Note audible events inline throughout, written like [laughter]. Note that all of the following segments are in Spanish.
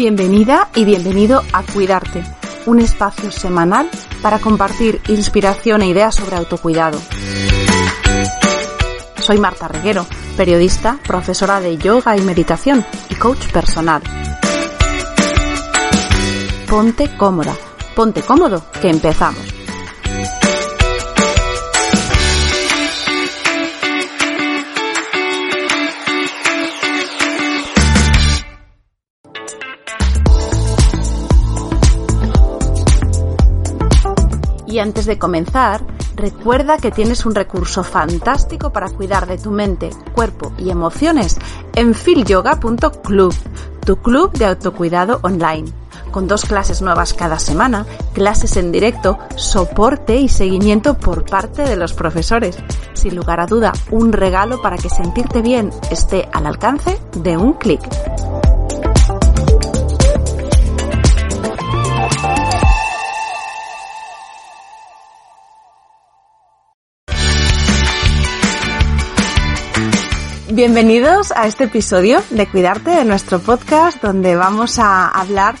Bienvenida y bienvenido a Cuidarte, un espacio semanal para compartir inspiración e ideas sobre autocuidado. Soy Marta Reguero, periodista, profesora de yoga y meditación y coach personal. Ponte cómoda, ponte cómodo, que empezamos. Y antes de comenzar, recuerda que tienes un recurso fantástico para cuidar de tu mente, cuerpo y emociones en filyoga.club, tu club de autocuidado online, con dos clases nuevas cada semana, clases en directo, soporte y seguimiento por parte de los profesores. Sin lugar a duda, un regalo para que sentirte bien esté al alcance de un clic. Bienvenidos a este episodio de Cuidarte de nuestro podcast donde vamos a hablar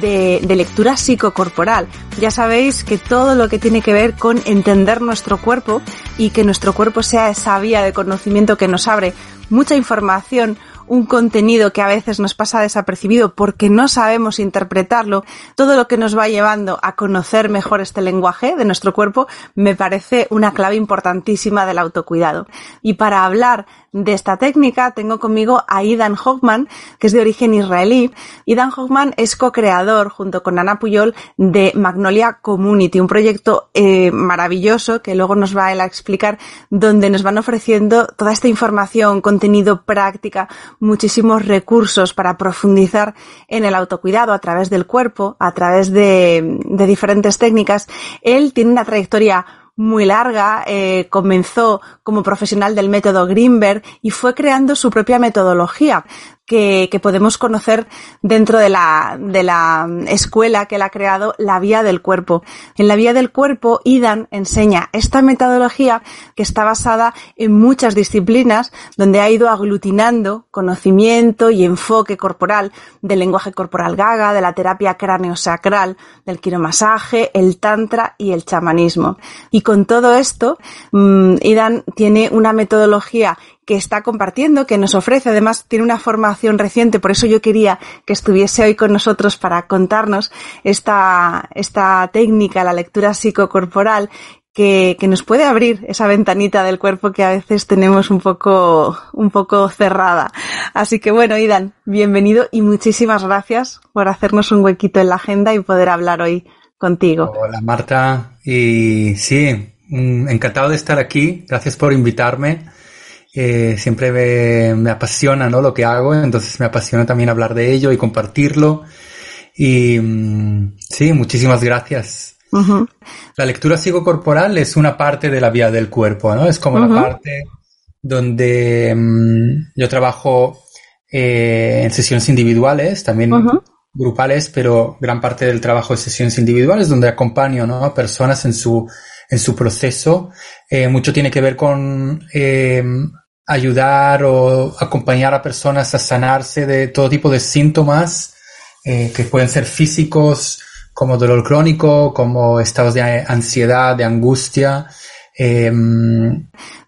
de, de, lectura psicocorporal. Ya sabéis que todo lo que tiene que ver con entender nuestro cuerpo y que nuestro cuerpo sea esa vía de conocimiento que nos abre mucha información, un contenido que a veces nos pasa desapercibido porque no sabemos interpretarlo, todo lo que nos va llevando a conocer mejor este lenguaje de nuestro cuerpo me parece una clave importantísima del autocuidado. Y para hablar de esta técnica tengo conmigo a Idan Hoffman, que es de origen israelí. Idan Hoffman es co-creador junto con Ana Puyol de Magnolia Community, un proyecto eh, maravilloso que luego nos va a, él a explicar, donde nos van ofreciendo toda esta información, contenido, práctica, muchísimos recursos para profundizar en el autocuidado a través del cuerpo, a través de, de diferentes técnicas. Él tiene una trayectoria muy larga, eh, comenzó como profesional del método Greenberg y fue creando su propia metodología que, que, podemos conocer dentro de la, de la escuela que él ha creado, la vía del cuerpo. En la vía del cuerpo, Idan enseña esta metodología que está basada en muchas disciplinas, donde ha ido aglutinando conocimiento y enfoque corporal del lenguaje corporal gaga, de la terapia cráneo-sacral, del quiromasaje, el tantra y el chamanismo. Y con todo esto, mmm, Idan tiene una metodología que está compartiendo, que nos ofrece, además tiene una formación reciente, por eso yo quería que estuviese hoy con nosotros para contarnos esta, esta técnica, la lectura psicocorporal, que, que, nos puede abrir esa ventanita del cuerpo que a veces tenemos un poco, un poco cerrada. Así que bueno, Idan, bienvenido y muchísimas gracias por hacernos un huequito en la agenda y poder hablar hoy contigo. Hola Marta, y sí, encantado de estar aquí, gracias por invitarme. Eh, siempre me, me, apasiona ¿no? lo que hago, entonces me apasiona también hablar de ello y compartirlo. Y mm, sí, muchísimas gracias. Uh -huh. La lectura psicocorporal es una parte de la vía del cuerpo, ¿no? Es como uh -huh. la parte donde mm, yo trabajo eh, en sesiones individuales, también uh -huh. grupales, pero gran parte del trabajo es sesiones individuales donde acompaño ¿no? a personas en su, en su proceso. Eh, mucho tiene que ver con ayudar o acompañar a personas a sanarse de todo tipo de síntomas eh, que pueden ser físicos, como dolor crónico, como estados de ansiedad, de angustia, eh,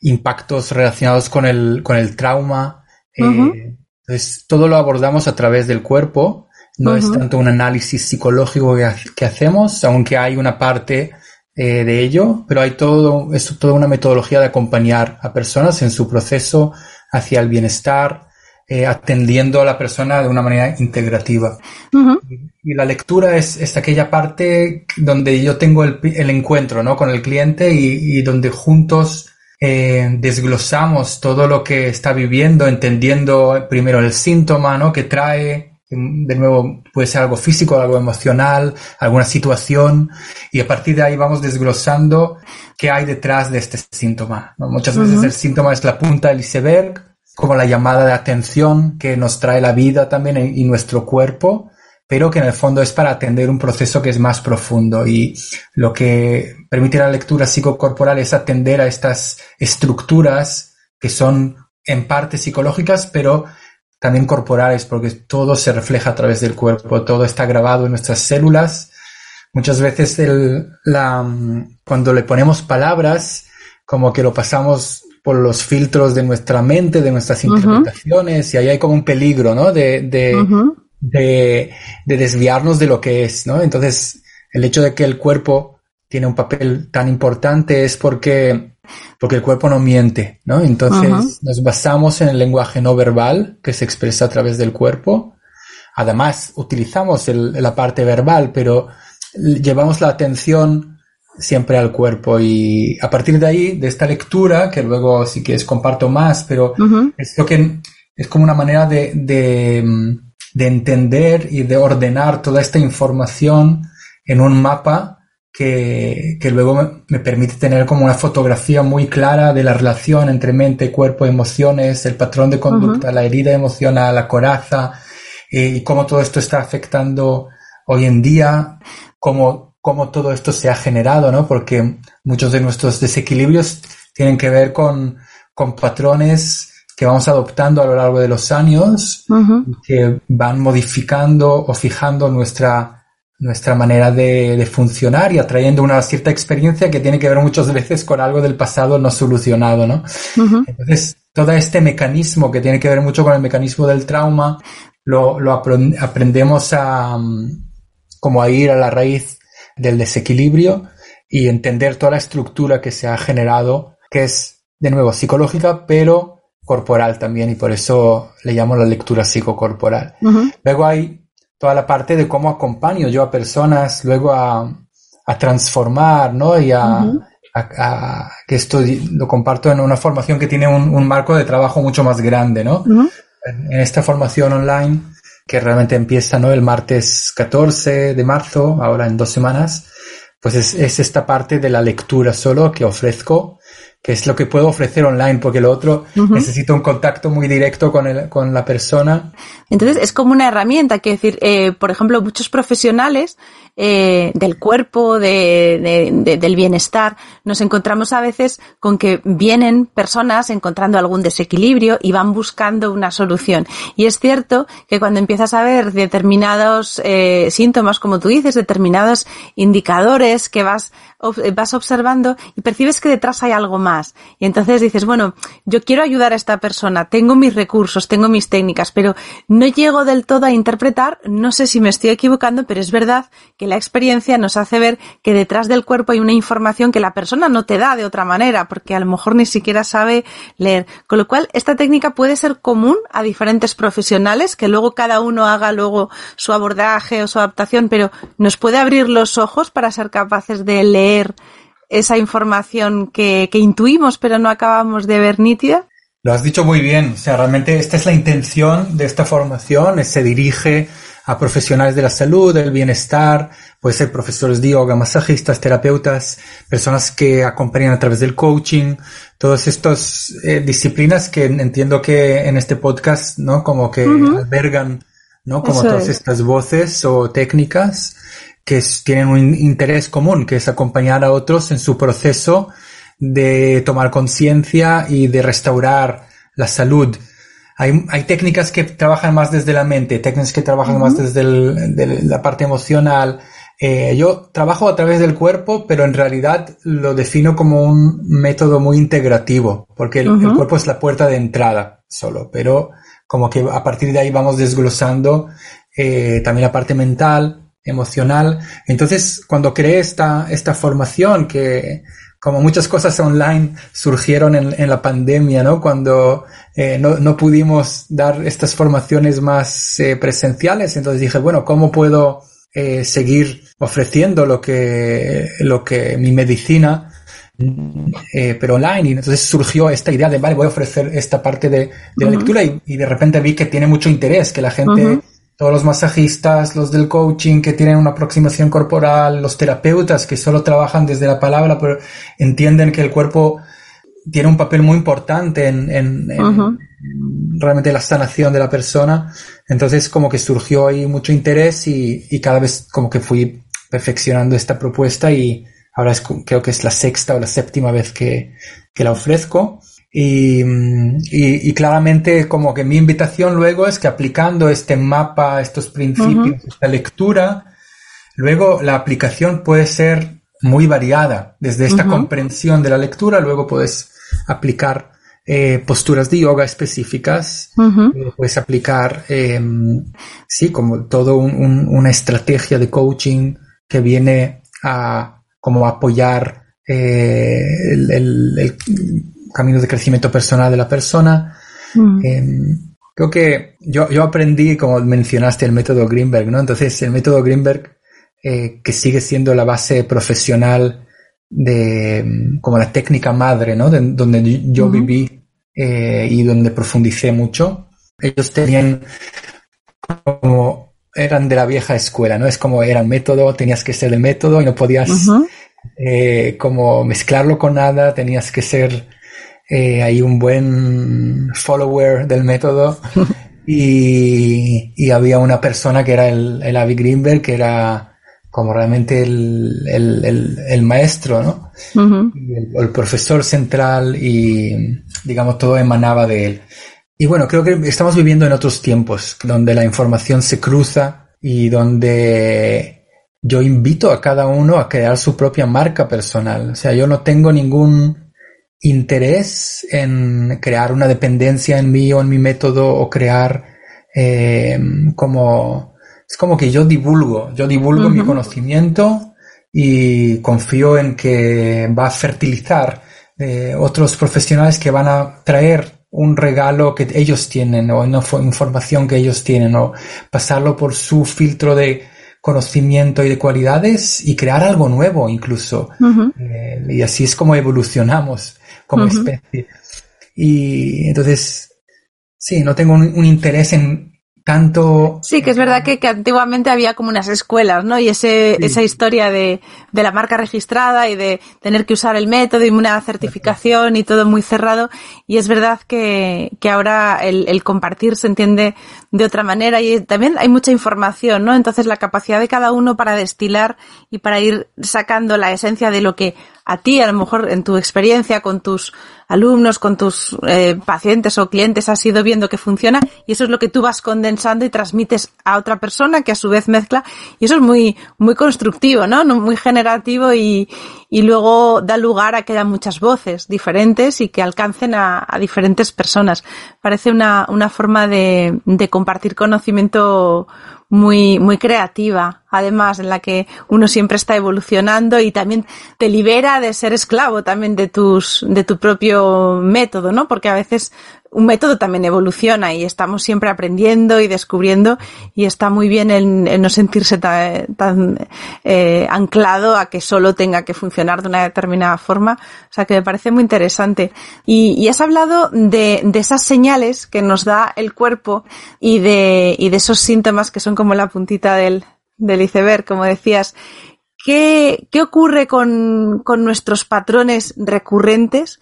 impactos relacionados con el, con el trauma. Uh -huh. Entonces, todo lo abordamos a través del cuerpo. No uh -huh. es tanto un análisis psicológico que, que hacemos, aunque hay una parte eh, de ello, pero hay todo, es toda una metodología de acompañar a personas en su proceso hacia el bienestar, eh, atendiendo a la persona de una manera integrativa. y, la lectura es, es, aquella parte donde yo tengo el, el encuentro ¿no? con el cliente y, y donde juntos eh, desglosamos todo lo que está viviendo, entendiendo primero el síntoma ¿no? que trae, de nuevo puede ser algo físico, algo emocional, alguna situación, y a partir de ahí vamos desglosando qué hay detrás de este síntoma. Muchas veces el síntoma es la punta del iceberg, como la llamada de atención que nos trae la vida también y nuestro cuerpo, pero que en el fondo es para atender un proceso que es más profundo y lo que permite la lectura psicocorporal es atender a estas estructuras que son en parte psicológicas, pero también corporales, porque todo se refleja a través del cuerpo, todo está grabado en nuestras células. Muchas veces el, la, cuando le ponemos palabras, como que lo pasamos por los filtros de nuestra mente, de nuestras interpretaciones, y ahí hay como un peligro, ¿no? De, de, de, de, desviarnos de lo que es, ¿no? Entonces, el hecho de que el cuerpo tiene un papel tan importante es porque, porque el cuerpo no miente, ¿no? Entonces, nos basamos en el lenguaje no verbal que se expresa a través del cuerpo. Además, utilizamos el, la parte verbal, pero llevamos la atención siempre al cuerpo y a partir de ahí, de esta lectura, que luego sí que es comparto más, pero es lo que es como una manera de, de, de, entender y de ordenar toda esta información en un mapa que, que luego me, me, permite tener como una fotografía muy clara de la relación entre mente, cuerpo, emociones, el patrón de conducta, la herida emocional, la coraza eh, y cómo todo esto está afectando hoy en día, cómo cómo todo esto se ha generado, ¿no? Porque muchos de nuestros desequilibrios tienen que ver con, con patrones que vamos adoptando a lo largo de los años, que van modificando o fijando nuestra, nuestra manera de, de, funcionar y atrayendo una cierta experiencia que tiene que ver muchas veces con algo del pasado no solucionado, ¿no? Entonces, todo este mecanismo que tiene que ver mucho con el mecanismo del trauma, lo, lo aprendemos a, como a ir a la raíz del desequilibrio y entender toda la estructura que se ha generado, que es, de nuevo, psicológica, pero corporal también, y por eso le llamo la lectura psicocorporal. Luego hay toda la parte de cómo acompaño yo a personas luego a, a transformar, ¿no? Y a, a, que esto lo comparto en una formación que tiene un, un marco de trabajo mucho más grande, ¿no? en, en, esta formación online que realmente empieza ¿no? el martes 14 de marzo, ahora en dos semanas, pues es, es, esta parte de la lectura solo que ofrezco, que es lo que puedo ofrecer online, porque lo otro uh -huh. necesito un contacto muy directo con, el, con la persona. Entonces es como una herramienta, que decir, eh, por ejemplo, muchos profesionales eh, del cuerpo, de, de, de, del bienestar, nos encontramos a veces con que vienen personas encontrando algún desequilibrio y van buscando una solución. Y es cierto que cuando empiezas a ver determinados eh, síntomas, como tú dices, determinados indicadores que vas, vas observando y percibes que detrás hay algo más. Y entonces dices, bueno, yo quiero ayudar a esta persona, tengo mis recursos, tengo mis técnicas, pero no llego del todo a interpretar, no sé si me estoy equivocando, pero es verdad que la experiencia nos hace ver que detrás del cuerpo hay una información que la persona no te da de otra manera, porque a lo mejor ni siquiera sabe leer. Con lo cual, esta técnica puede ser común a diferentes profesionales, que luego cada uno haga luego su abordaje o su adaptación, pero nos puede abrir los ojos para ser capaces de leer esa información que, que intuimos pero no acabamos de ver nítida. Lo has dicho muy bien. O sea, realmente esta es la intención de esta formación. Se dirige a profesionales de la salud, del bienestar, puede ser profesores de yoga, masajistas, terapeutas, personas que acompañan a través del coaching, todas estas eh, disciplinas que entiendo que en este podcast, ¿no? Como que uh -huh. albergan, ¿no? Como Eso todas es. estas voces o técnicas que tienen un interés común, que es acompañar a otros en su proceso de tomar conciencia y de restaurar la salud hay, hay, técnicas que trabajan más desde la mente, técnicas que trabajan uh -huh. más desde el, de la parte emocional. Eh, yo trabajo a través del cuerpo, pero en realidad lo defino como un método muy integrativo, porque el, uh -huh. el cuerpo es la puerta de entrada solo, pero como que a partir de ahí vamos desglosando eh, también la parte mental, emocional. Entonces, cuando creé esta, esta formación que como muchas cosas online surgieron en, en la pandemia, ¿no? Cuando eh, no, no, pudimos dar estas formaciones más eh, presenciales, entonces dije, bueno, ¿cómo puedo eh, seguir ofreciendo lo que, lo que mi medicina, eh, pero online? Y entonces surgió esta idea de, vale, voy a ofrecer esta parte de, de la lectura y, y, de repente vi que tiene mucho interés, que la gente... Uh -huh todos los masajistas, los del coaching que tienen una aproximación corporal, los terapeutas que solo trabajan desde la palabra, pero entienden que el cuerpo tiene un papel muy importante en, en, en uh -huh. realmente la sanación de la persona. Entonces como que surgió ahí mucho interés y, y, cada vez como que fui perfeccionando esta propuesta y ahora es, creo que es la sexta o la séptima vez que, que la ofrezco. Y, y, y, claramente como que mi invitación luego es que aplicando este mapa, estos principios, uh -huh. esta lectura, luego la aplicación puede ser muy variada. Desde esta uh -huh. comprensión de la lectura, luego puedes aplicar eh, posturas de yoga específicas, uh -huh. puedes aplicar, eh, sí, como todo un, un, una estrategia de coaching que viene a como apoyar eh, el, el, el camino de crecimiento personal de la persona. Mm. Eh, creo que yo, yo aprendí, como mencionaste, el método Greenberg, ¿no? Entonces, el método Greenberg, eh, que sigue siendo la base profesional de, como la técnica madre, ¿no? De, donde yo mm. viví eh, y donde profundicé mucho. Ellos tenían como, eran de la vieja escuela, ¿no? Es como era un método, tenías que ser el método y no podías uh -huh. como mezclarlo con nada, tenías que ser eh, hay un buen follower del método [laughs] y, y, había una persona que era el, el Avi Greenberg, que era como realmente el, el, el, el maestro, ¿no? Uh -huh. el, el, profesor central y, digamos, todo emanaba de él. Y bueno, creo que estamos viviendo en otros tiempos, donde la información se cruza y donde yo invito a cada uno a crear su propia marca personal. O sea, yo no tengo ningún interés en crear una dependencia en mí o en mi método o crear eh, como es como que yo divulgo yo divulgo uh -huh. mi conocimiento y confío en que va a fertilizar eh, otros profesionales que van a traer un regalo que ellos tienen o una información que ellos tienen o pasarlo por su filtro de conocimiento y de cualidades y crear algo nuevo incluso. Uh -huh. eh, y así es como evolucionamos como uh -huh. especie. Y entonces, sí, no tengo un, un, interés en tanto... Sí, que es verdad que, que antiguamente había como unas escuelas, ¿no? Y ese, sí. esa historia de, de, la marca registrada y de tener que usar el método y una certificación y todo muy cerrado. Y es verdad que, que ahora el, el compartir se entiende de otra manera y también hay mucha información, ¿no? Entonces la capacidad de cada uno para destilar y para ir sacando la esencia de lo que a ti, a lo mejor en tu experiencia con tus alumnos, con tus eh, pacientes o clientes, has ido viendo que funciona y eso es lo que tú vas condensando y transmites a otra persona que a su vez mezcla y eso es muy, muy constructivo, ¿no? Muy generativo y, y luego da lugar a que haya muchas voces diferentes y que alcancen a, a diferentes personas. Parece una, una forma de, de compartir conocimiento muy, muy creativa, además, en la que uno siempre está evolucionando y también te libera de ser esclavo también de tus, de tu propio método, ¿no? Porque a veces un método también evoluciona y estamos siempre aprendiendo y descubriendo y está muy bien el no sentirse tan, tan eh, anclado a que solo tenga que funcionar de una determinada forma. O sea que me parece muy interesante. Y, y has hablado de, de, esas señales que nos da el cuerpo y de, y de esos síntomas que son como la puntita del, del iceberg, como decías. ¿Qué, qué ocurre con, con nuestros patrones recurrentes?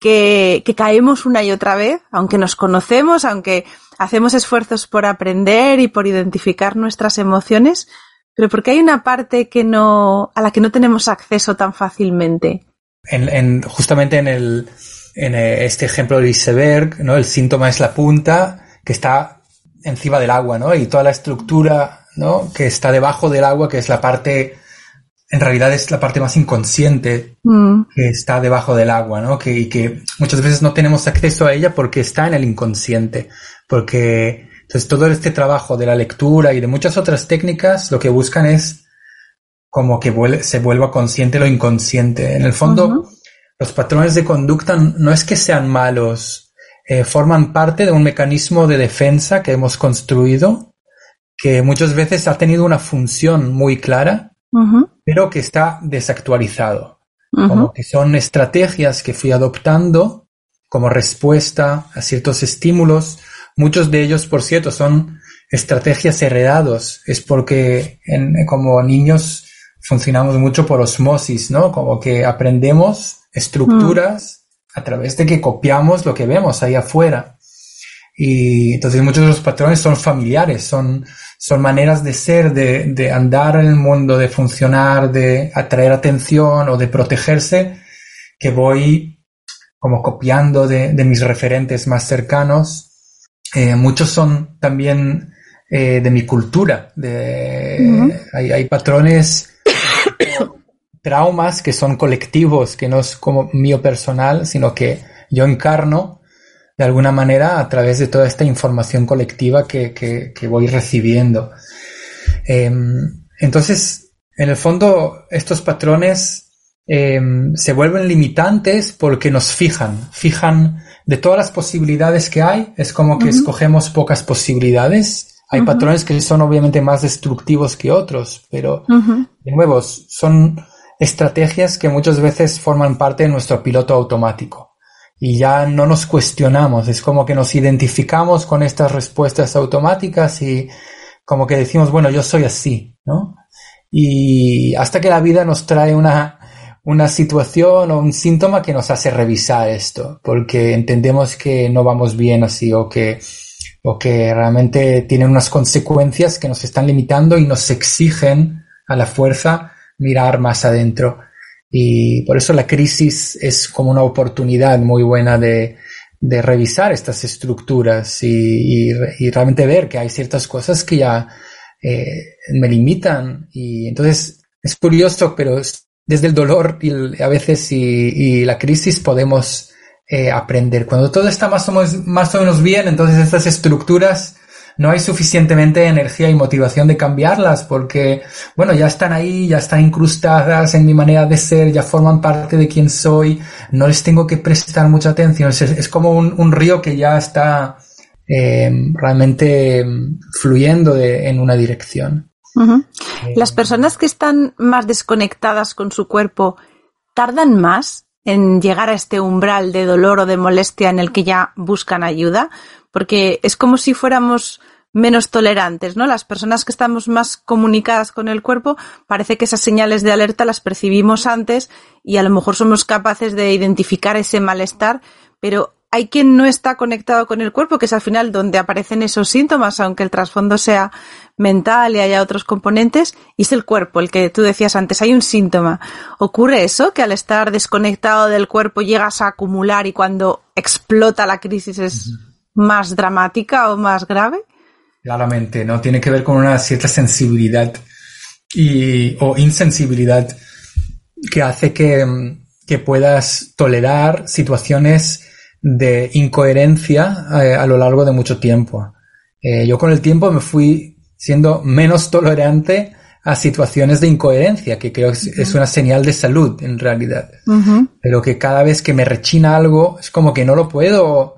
Que, caemos una y otra vez, aunque nos conocemos, aunque hacemos esfuerzos por aprender y por identificar nuestras emociones, pero porque hay una parte a la que no tenemos acceso tan fácilmente. En, en, justamente en, el, en este ejemplo del iceberg, ¿no? El síntoma es la punta que está encima del agua, ¿no? Y toda la estructura. Que está debajo del agua, que es la parte en realidad es la parte más inconsciente mm. que está debajo del agua, ¿no? Que, y que muchas veces no tenemos acceso a ella porque está en el inconsciente. Porque, entonces todo este trabajo de la lectura y de muchas otras técnicas lo que buscan es como que se vuelva consciente lo inconsciente. En el fondo, los patrones de conducta no es que sean malos, eh, forman parte de un mecanismo de defensa que hemos construido, que muchas veces ha tenido una función muy clara, pero que está desactualizado. Como que son estrategias que fui adoptando como respuesta a ciertos estímulos. Muchos de ellos, por cierto, son estrategias heredados. Es porque como niños funcionamos mucho por osmosis, ¿no? Como que aprendemos estructuras a través de que copiamos lo que vemos ahí afuera. Y entonces muchos de los patrones son familiares, son, son maneras de ser, de, de andar en el mundo, de funcionar, de atraer atención o de protegerse, que voy como copiando de, de mis referentes más cercanos. Eh, muchos son también eh, de mi cultura. De, hay, hay, patrones, [coughs] traumas que son colectivos, que no es como mío personal, sino que yo encarno de alguna manera a través de toda esta información colectiva que, que, que voy recibiendo. Eh, entonces, en el fondo, estos patrones eh, se vuelven limitantes porque nos fijan, fijan de todas las posibilidades que hay, es como que escogemos pocas posibilidades. Hay patrones que son obviamente más destructivos que otros, pero de nuevo, son estrategias que muchas veces forman parte de nuestro piloto automático y ya no nos cuestionamos, es como que nos identificamos con estas respuestas automáticas y como que decimos, bueno, yo soy así, ¿no? Y hasta que la vida nos trae una, una situación o un síntoma que nos hace revisar esto, porque entendemos que no vamos bien así o que o que realmente tienen unas consecuencias que nos están limitando y nos exigen a la fuerza mirar más adentro. Y por eso la crisis es como una oportunidad muy buena de, revisar estas estructuras y, realmente ver que hay ciertas cosas que ya eh, me limitan. Y entonces es curioso, pero desde el dolor y a veces y, y la crisis podemos eh, aprender. Cuando todo está más o, menos, más o menos bien, entonces estas estructuras no hay suficientemente energía y motivación de cambiarlas porque, bueno, ya están ahí, ya están incrustadas en mi manera de ser, ya forman parte de quien soy, no les tengo que prestar mucha atención. Es, como un, río que ya está eh, realmente fluyendo en una dirección. Las personas que están más desconectadas con su cuerpo tardan más en llegar a este umbral de dolor o de molestia en el que ya buscan ayuda, porque es como si fuéramos menos tolerantes, ¿no? Las personas que estamos más comunicadas con el cuerpo, parece que esas señales de alerta las percibimos antes y a lo mejor somos capaces de identificar ese malestar, pero hay quien no está conectado con el cuerpo, que es al final donde aparecen esos síntomas, aunque el trasfondo sea mental y haya otros componentes, y es el cuerpo, el que tú decías antes, hay un síntoma. ¿Ocurre eso? Que al estar desconectado del cuerpo llegas a acumular y cuando explota la crisis es más dramática o más grave? Claramente, ¿no? Tiene que ver con una cierta sensibilidad y, o insensibilidad que hace que, que puedas tolerar situaciones de incoherencia eh, a lo largo de mucho tiempo. Eh, yo con el tiempo me fui siendo menos tolerante a situaciones de incoherencia, que creo que es una señal de salud en realidad. Pero que cada vez que me rechina algo, es como que no lo puedo,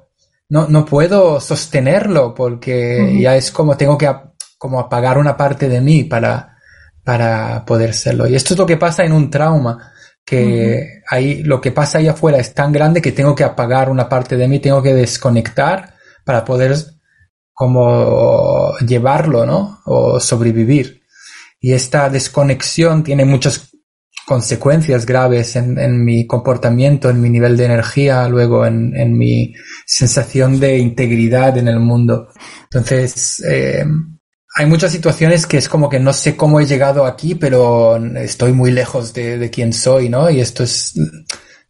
no, no puedo sostenerlo, porque ya es como tengo que como apagar una parte de mí para, para poder serlo. Y esto es lo que pasa en un trauma que ahí lo que pasa ahí afuera es tan grande que tengo que apagar una parte de mí, tengo que desconectar para poder como llevarlo, ¿no? O sobrevivir. Y esta desconexión tiene muchas consecuencias graves en, mi comportamiento, en mi nivel de energía, luego en, mi sensación de integridad en el mundo. Entonces, eh, hay muchas situaciones que es como que no sé cómo he llegado aquí, pero estoy muy lejos de, de quién soy, ¿no? Y esto es,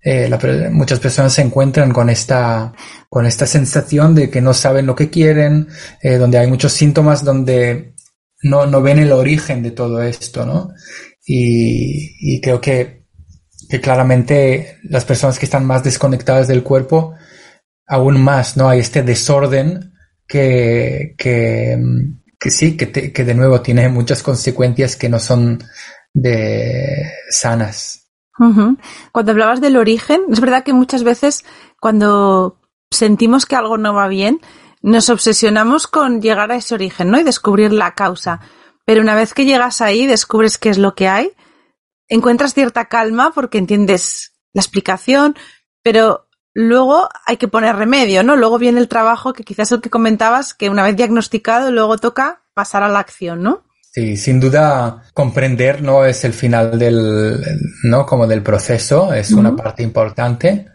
eh, muchas personas se encuentran con esta, con esta sensación de que no saben lo que quieren, eh, donde hay muchos síntomas donde no, no ven el origen de todo esto, ¿no? Y, creo que, claramente las personas que están más desconectadas del cuerpo, aún más, ¿no? Hay este desorden que, que, sí, que, que de nuevo tiene muchas consecuencias que no son de sanas. Cuando hablabas del origen, es verdad que muchas veces cuando sentimos que algo no va bien, nos obsesionamos con llegar a ese origen, ¿no? Y descubrir la causa. Pero una vez que llegas ahí, descubres qué es lo que hay, encuentras cierta calma porque entiendes la explicación, pero luego hay que poner remedio, ¿no? Luego viene el trabajo que quizás el que comentabas, que una vez diagnosticado, luego toca pasar a la acción, ¿no? Sí, sin duda comprender no es el final del, no como del proceso, es una parte importante.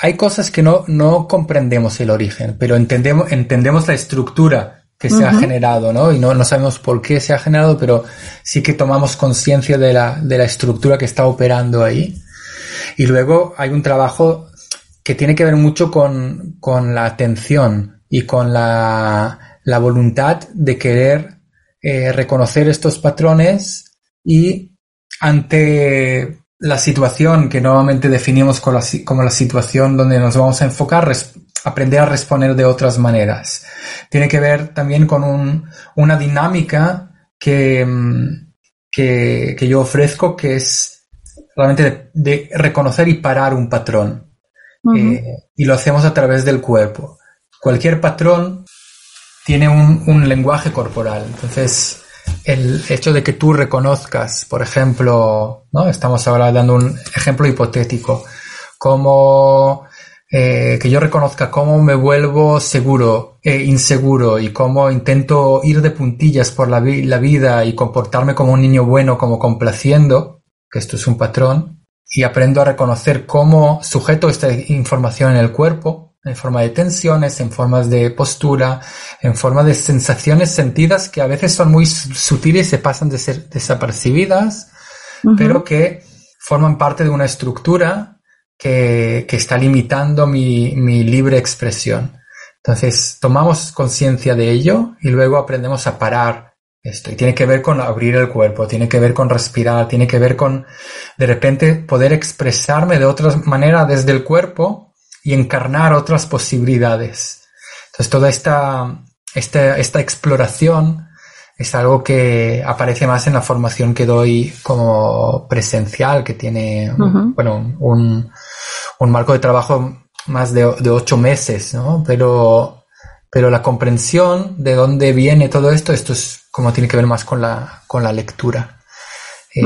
Hay cosas que no, no comprendemos el origen, pero entendemos, entendemos la estructura que se ha generado, ¿no? Y no, no sabemos por qué se ha generado, pero sí que tomamos conciencia de la, de la estructura que está operando ahí. Y luego hay un trabajo que tiene que ver mucho con, con la atención y con la, la voluntad de querer eh, reconocer estos patrones y ante la situación que normalmente definimos como la, si- como la situación donde nos vamos a enfocar, res- aprender a responder de otras maneras. Tiene que ver también con un- una dinámica que, mm, que, que yo ofrezco, que es realmente de, de reconocer y parar un patrón. Eh, y lo hacemos a través del cuerpo. Cualquier patrón tiene un, un lenguaje corporal. Entonces, el hecho de que tú reconozcas, por ejemplo, ¿no? Estamos ahora dando un ejemplo hipotético, como eh, que yo reconozca cómo me vuelvo seguro e inseguro y cómo intento ir de puntillas por la, vi- la vida y comportarme como un niño bueno, como complaciendo, que esto es un patrón, y aprendo a reconocer cómo sujeto esta información en el cuerpo, en forma de tensiones, en formas de postura, en forma de sensaciones sentidas que a veces son muy su- sutiles y se pasan de ser desapercibidas, pero que forman parte de una estructura que, que está limitando mi, mi libre expresión. Entonces, tomamos conciencia de ello y luego aprendemos a parar esto. Y tiene que ver con abrir el cuerpo, tiene que ver con respirar, tiene que ver con, de repente, poder expresarme de otra manera desde el cuerpo y encarnar otras posibilidades. Entonces, toda esta, esta, esta exploración es algo que aparece más en la formación que doy como presencial, que tiene, bueno, un, un marco de trabajo más de, de ocho meses, ¿no? Pero, pero la comprensión de dónde viene todo esto, esto es como tiene que ver más con la, con la lectura. Eh.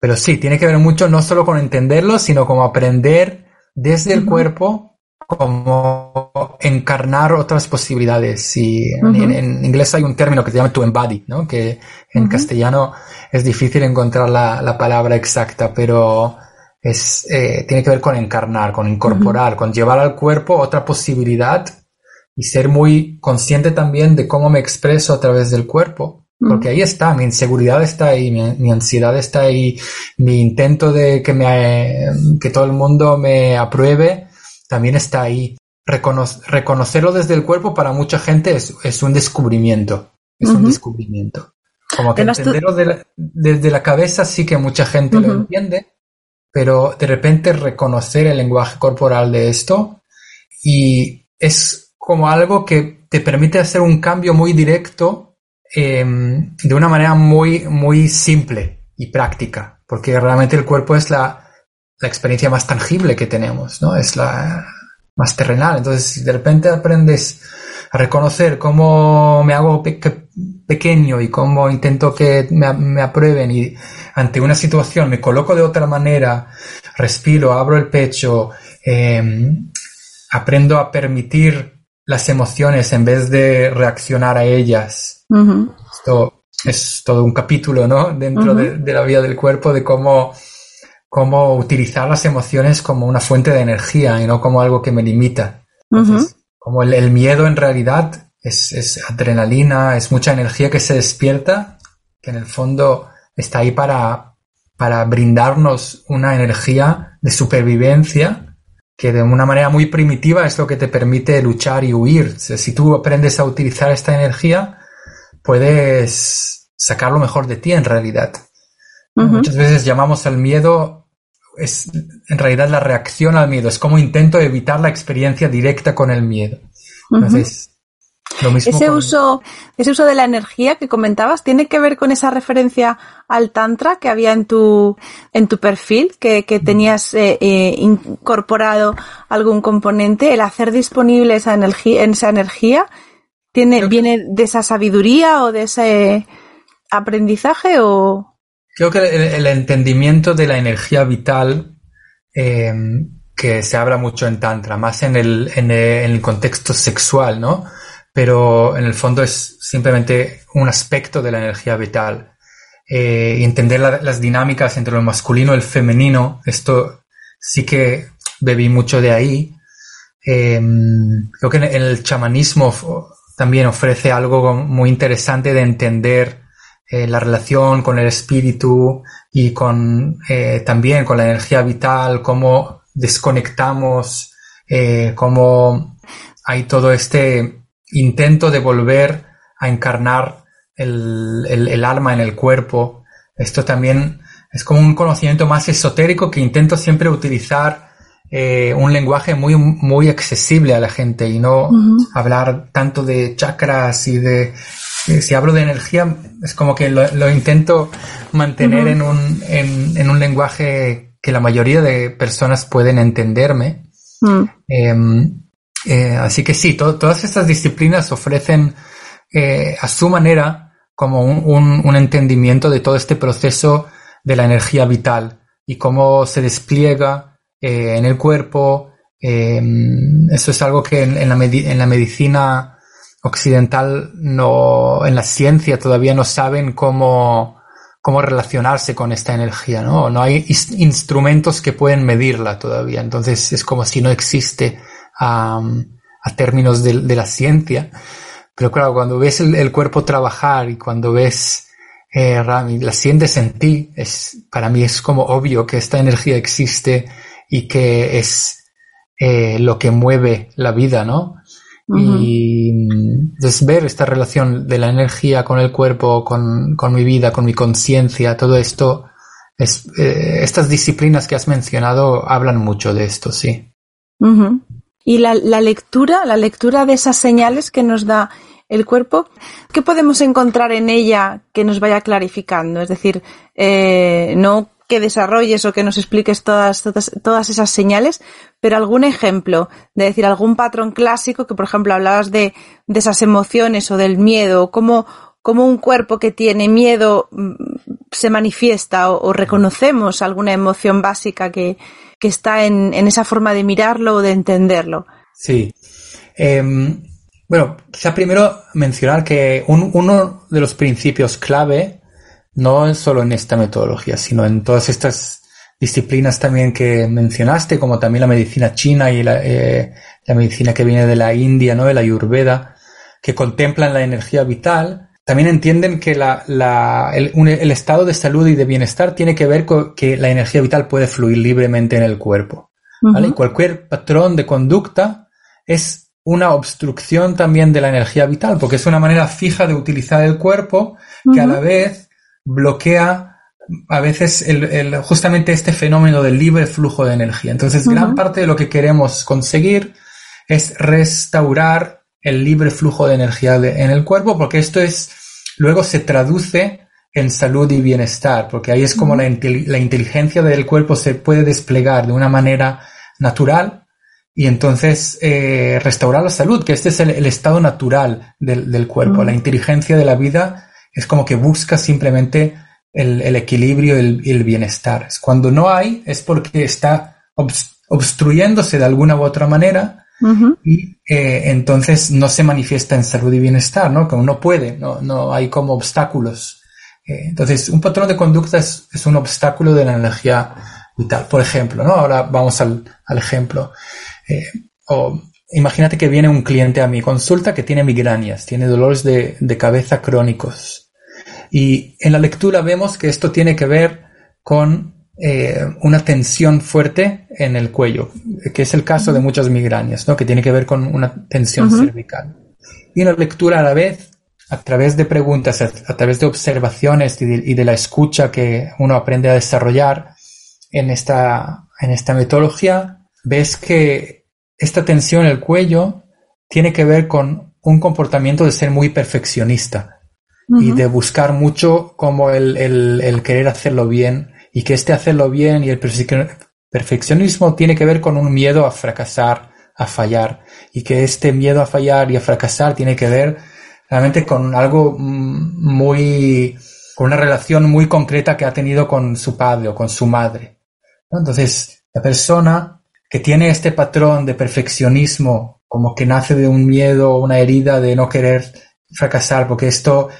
Pero sí, tiene que ver mucho no solo con entenderlo, sino como aprender desde el cuerpo como encarnar otras posibilidades. Y en- en, en inglés hay un término que se llama to embody, ¿no? Que en castellano es difícil encontrar la, la palabra exacta, pero es, eh, tiene que ver con encarnar, con incorporar, con llevar al cuerpo otra posibilidad y ser muy consciente también de cómo me expreso a través del cuerpo. Porque ahí está, mi inseguridad está ahí, mi, mi ansiedad está ahí, mi intento de que me, que todo el mundo me apruebe también está ahí. Recono- reconocerlo desde el cuerpo para mucha gente es, es un descubrimiento. Es un descubrimiento. Como que entenderlo de la- desde la cabeza sí que mucha gente lo entiende, pero de repente reconocer el lenguaje corporal de esto y es como algo que te permite hacer un cambio muy directo eh, de una manera muy, muy simple y práctica, porque realmente el cuerpo es la, la experiencia más tangible que tenemos, ¿no? Es la más terrenal. Entonces, si de repente aprendes a reconocer cómo me hago pe- que- pequeño y cómo intento que me aprueben y ante una situación me coloco de otra manera, respiro, abro el pecho, eh, aprendo a permitir las emociones en vez de reaccionar a ellas. Esto es todo un capítulo, ¿no? Dentro de, de la vida del cuerpo, de cómo, cómo utilizar las emociones como una fuente de energía y no como algo que me limita. Entonces, como el, el miedo en realidad es, es adrenalina, es mucha energía que se despierta, que en el fondo está ahí para, para brindarnos una energía de supervivencia que de una manera muy primitiva es lo que te permite luchar y huir. Si tú aprendes a utilizar esta energía, puedes sacar lo mejor de ti en realidad. Muchas veces llamamos al miedo, es en realidad la reacción al miedo, es como intento evitar la experiencia directa con el miedo. Ese uso, ese uso de la energía que comentabas, ¿tiene que ver con esa referencia al tantra que había en tu, en tu perfil, que, que tenías eh, eh, incorporado algún componente? El hacer disponible esa energía, esa energía, tiene, viene de esa sabiduría o de ese aprendizaje o? Creo que el, entendimiento de la energía vital, eh, que se habla mucho en Tantra, más en el, en el, contexto sexual, ¿no? Pero en el fondo es simplemente un aspecto de la energía vital. Eh, entender las dinámicas entre lo masculino y el femenino, esto sí que bebí mucho de ahí. Eh, creo que en el chamanismo también ofrece algo muy interesante de entender eh, la relación con el espíritu y con también con la energía vital, cómo desconectamos, eh, cómo hay todo este intento de volver a encarnar el, alma en el cuerpo. Esto también es como un conocimiento más esotérico que intento siempre utilizar eh, un lenguaje muy, muy accesible a la gente y no hablar tanto de chakras y de... Eh, si hablo de energía, es como que lo, intento mantener en, un, en, en un lenguaje que la mayoría de personas pueden entenderme. Mm. Em, eh, así que sí, todas estas disciplinas ofrecen eh, a su manera como un, entendimiento de todo este proceso de la energía vital y cómo se despliega eh, en el cuerpo. Em, eso es algo que en, la en, la medicina occidental no, en la ciencia todavía no saben cómo, cómo relacionarse con esta energía, ¿no? No hay instrumentos que pueden medirla todavía. Entonces es como si no existe a términos de, la ciencia. Pero claro, cuando ves el, cuerpo trabajar y cuando ves eh, la sientes en ti, es, para mí es como obvio que esta energía existe y que es eh, lo que mueve la vida, ¿no? Y entonces ver esta relación de la energía con el cuerpo, con, mi vida, con mi conciencia, todo esto, es, eh, estas disciplinas que has mencionado hablan mucho de esto, sí. Y la, la, lectura, la lectura de esas señales que nos da el cuerpo, ¿qué podemos encontrar en ella que nos vaya clarificando? Es decir, eh, no que desarrolles o que nos expliques todas, todas, esas señales, pero algún ejemplo, de decir algún patrón clásico que, por ejemplo, hablabas de, de esas emociones o del miedo, cómo, cómo un cuerpo que tiene miedo mm, se manifiesta o, reconocemos alguna emoción básica que, que está en, en, esa forma de mirarlo o de entenderlo. Sí. Em, bueno, quizá primero mencionar que uno de los principios clave no solo en esta metodología, sino en todas estas disciplinas también que mencionaste, como también la medicina china y la, eh, medicina que viene de la India, ¿no? De la Ayurveda, que contemplan la energía vital, también entienden que la, el, estado de salud y de bienestar tiene que ver con que la energía vital puede fluir libremente en el cuerpo. Y cualquier patrón de conducta es una obstrucción también de la energía vital, porque es una manera fija de utilizar el cuerpo que a la vez bloquea a veces el, justamente este fenómeno del libre flujo de energía. Entonces, gran parte de lo que queremos conseguir es restaurar el libre flujo de energía en el cuerpo, porque esto es, luego se traduce en salud y bienestar, porque ahí es como la, inteligencia del cuerpo se puede desplegar de una manera natural y entonces eh, restaurar la salud, que este es el, estado natural del, cuerpo, la inteligencia de la vida es como que busca simplemente el, equilibrio y el, bienestar. Cuando no hay, es porque está obstruyéndose de alguna u otra manera y eh, entonces no se manifiesta en salud y bienestar, ¿no? Como no puede, no, no hay como obstáculos. Eh, entonces, un patrón de conducta es, un obstáculo de la energía vital. Por ejemplo, ¿no? Ahora vamos al, ejemplo. Eh, o imagínate que viene un cliente a mi consulta que tiene migrañas, tiene dolores de, de cabeza crónicos. Y en la lectura vemos que esto tiene que ver con eh, una tensión fuerte en el cuello, que es el caso de muchas migrañas, ¿no? que tiene que ver con una tensión cervical. Y en la lectura a la vez, a través de preguntas, a, través de observaciones y de, la escucha que uno aprende a desarrollar en esta, en esta metodología, ves que esta tensión en el cuello tiene que ver con un comportamiento de ser muy perfeccionista y de buscar mucho como el, el, el, querer hacerlo bien y que este hacerlo bien y el perfeccionismo tiene que ver con un miedo a fracasar, a fallar y que este miedo a fallar y a fracasar tiene que ver realmente con algo mm, muy, con una relación muy concreta que ha tenido con su padre o con su madre. Entonces, la persona que tiene este patrón de perfeccionismo, como que nace de un miedo, una herida de no querer fracasar, porque esto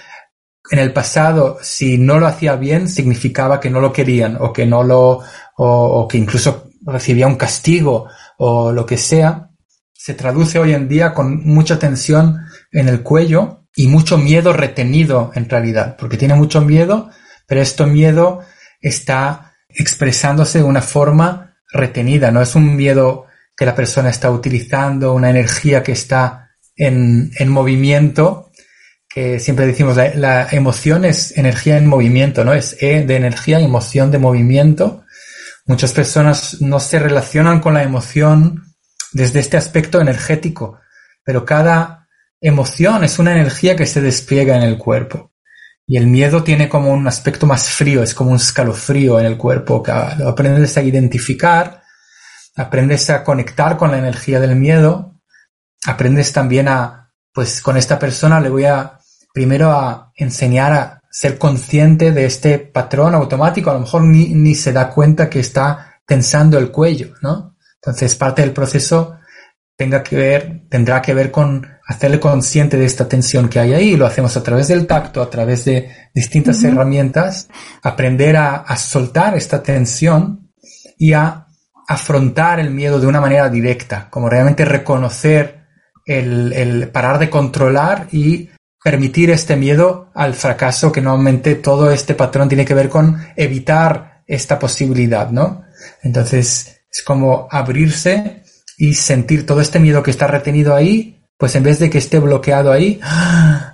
en el pasado, si no lo hacía bien, significaba que no lo querían o que no lo, o, que incluso recibía un castigo o lo que sea, se traduce hoy en día con mucha tensión en el cuello y mucho miedo retenido en realidad, porque tiene mucho miedo, pero este miedo está expresándose de una forma retenida, no es un miedo que la persona está utilizando, una energía que está en, en movimiento, que siempre decimos, la, emoción es energía en movimiento, ¿no? Es E de energía, emoción de movimiento. Muchas personas no se relacionan con la emoción desde este aspecto energético, pero cada emoción es una energía que se despliega en el cuerpo. Y el miedo tiene como un aspecto más frío, es como un escalofrío en el cuerpo, aprendes a identificar, aprendes a conectar con la energía del miedo, aprendes también a, pues con esta persona le voy a primero a enseñar a ser consciente de este patrón automático, a lo mejor ni, ni se da cuenta que está tensando el cuello, ¿no? Entonces parte del proceso tenga que ver, tendrá que ver con hacerle consciente de esta tensión que hay ahí, y lo hacemos a través del tacto, a través de distintas herramientas, aprender a, a, soltar esta tensión y a afrontar el miedo de una manera directa, como realmente reconocer el, el parar de controlar y permitir este miedo al fracaso, que normalmente todo este patrón tiene que ver con evitar esta posibilidad, ¿no? Entonces, es como abrirse y sentir todo este miedo que está retenido ahí, pues en vez de que esté bloqueado ahí,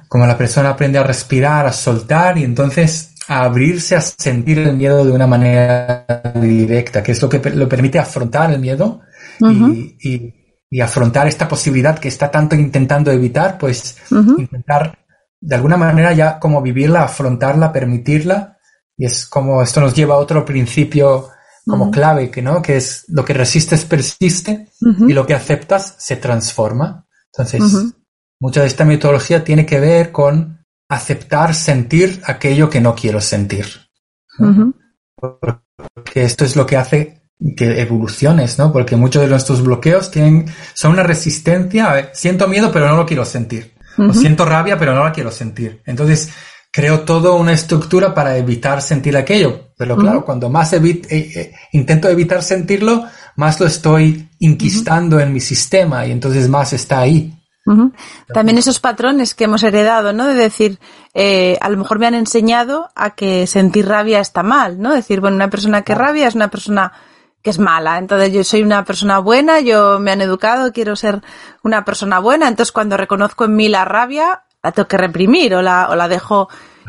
como la persona aprende a respirar, a soltar y entonces a abrirse a sentir el miedo de una manera directa, que es lo que lo permite afrontar el miedo y, y, afrontar esta posibilidad que está tanto intentando evitar, pues intentar de alguna manera ya como vivirla, afrontarla, permitirla, y es como esto nos lleva a otro principio como clave, que no, que es lo que resistes persiste y lo que aceptas se transforma. Entonces, mucha de esta metodología tiene que ver con aceptar sentir aquello que no quiero sentir. Porque esto es lo que hace que evoluciones, ¿no? Porque muchos de nuestros bloqueos tienen, son una resistencia, siento miedo pero no lo quiero sentir siento rabia, pero no la quiero sentir. Entonces, creo toda una estructura para evitar sentir aquello. Pero claro, cuando más eh, eh, intento evitar sentirlo, más lo estoy inquistando en mi sistema y entonces más está ahí. También esos patrones que hemos heredado, ¿no? De decir, eh, a lo mejor me han enseñado a que sentir rabia está mal, ¿no? Decir, bueno, una persona que rabia es una persona que es mala. Entonces yo soy una persona buena, yo me han educado, quiero ser una persona buena. Entonces cuando reconozco en mí la rabia, la tengo que reprimir o la, o la dejo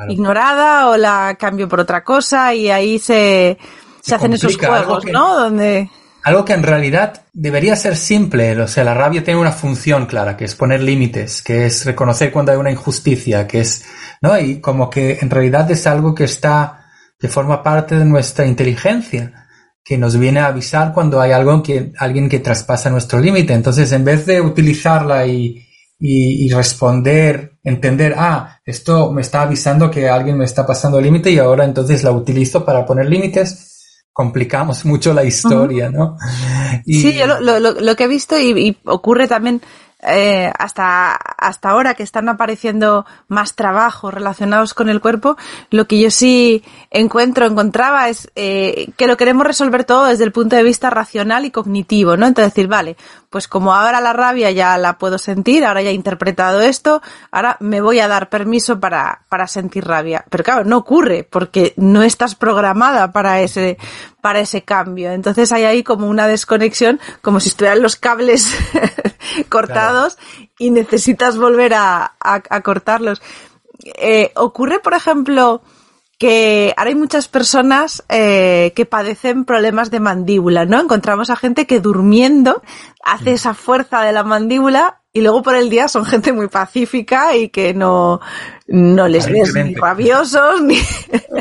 ignorada o la cambio por otra cosa y ahí se, se, hacen esos juegos, ¿no? Donde... Algo que en realidad debería ser simple, o sea, la rabia tiene una función clara, que es poner límites, que es reconocer cuando hay una injusticia, que es, ¿no? Y como que en realidad es algo que está, que forma parte de nuestra inteligencia que nos viene a avisar cuando hay algo que, alguien que traspasa nuestro límite. Entonces, en vez de utilizarla y, y, responder, entender, ah, esto me está avisando que alguien me está pasando el límite y ahora entonces la utilizo para poner límites, complicamos mucho la historia, ¿no? Sí, yo lo, lo, lo, que he visto y, y ocurre también eh, hasta, hasta ahora que están apareciendo más trabajos relacionados con el cuerpo, lo que yo sí encuentro, encontraba es eh, que lo queremos resolver todo desde el punto de vista racional y cognitivo, ¿no? Entonces decir, vale, pues como ahora la rabia ya la puedo sentir, ahora ya he interpretado esto, ahora me voy a dar permiso para, para sentir rabia. Pero claro, no ocurre porque no estás programada para ese, para ese cambio. Entonces hay ahí como una desconexión, como si estuvieran los cables [laughs] cortados y necesitas volver a, a, cortarlos. Eh, ocurre, por ejemplo, que ahora hay muchas personas eh, que padecen problemas de mandíbula, ¿no? Encontramos a gente que durmiendo hace esa fuerza de la mandíbula y luego por el día son gente muy pacífica y que no, no les ves ni rabiosos ni...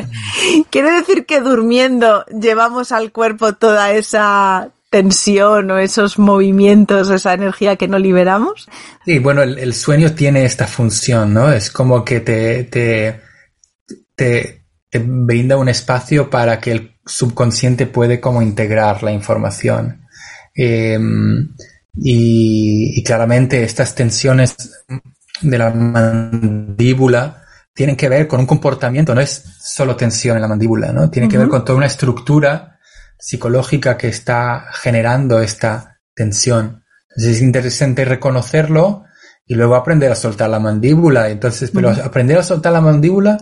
[laughs] Quiere decir que durmiendo llevamos al cuerpo toda esa tensión o esos movimientos, esa energía que no liberamos. Sí, bueno, el, el sueño tiene esta función, ¿no? Es como que te, te, te, te brinda un espacio para que el subconsciente puede como integrar la información. Eh, y, y, claramente estas tensiones de la mandíbula tienen que ver con un comportamiento, no es solo tensión en la mandíbula, ¿no? Tiene uh -huh. que ver con toda una estructura psicológica que está generando esta tensión. Entonces es interesante reconocerlo y luego aprender a soltar la mandíbula. Entonces, pero uh -huh. aprender a soltar la mandíbula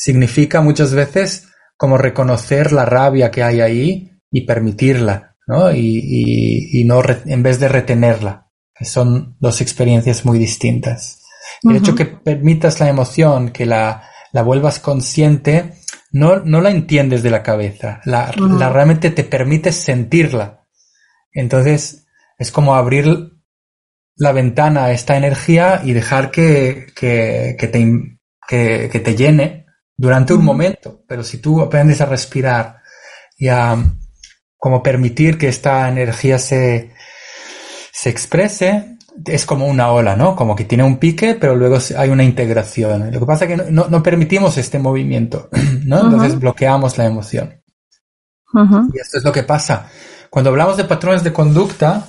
significa muchas veces como reconocer la rabia que hay ahí y permitirla, ¿no? Y, y, y no en vez de retenerla, son dos experiencias muy distintas. El uh -huh. hecho que permitas la emoción, que la, la vuelvas consciente, no, no la entiendes de la cabeza, la, uh -huh. la realmente te permites sentirla. Entonces, es como abrir la ventana a esta energía y dejar que, que, que, te, que, que te llene durante un momento, pero si tú aprendes a respirar y a como permitir que esta energía se, se exprese, es como una ola, ¿no? Como que tiene un pique, pero luego hay una integración. Lo que pasa es que no, no permitimos este movimiento, [clears throat] ¿no? Entonces uh -huh. bloqueamos la emoción. Uh -huh. Y esto es lo que pasa. Cuando hablamos de patrones de conducta,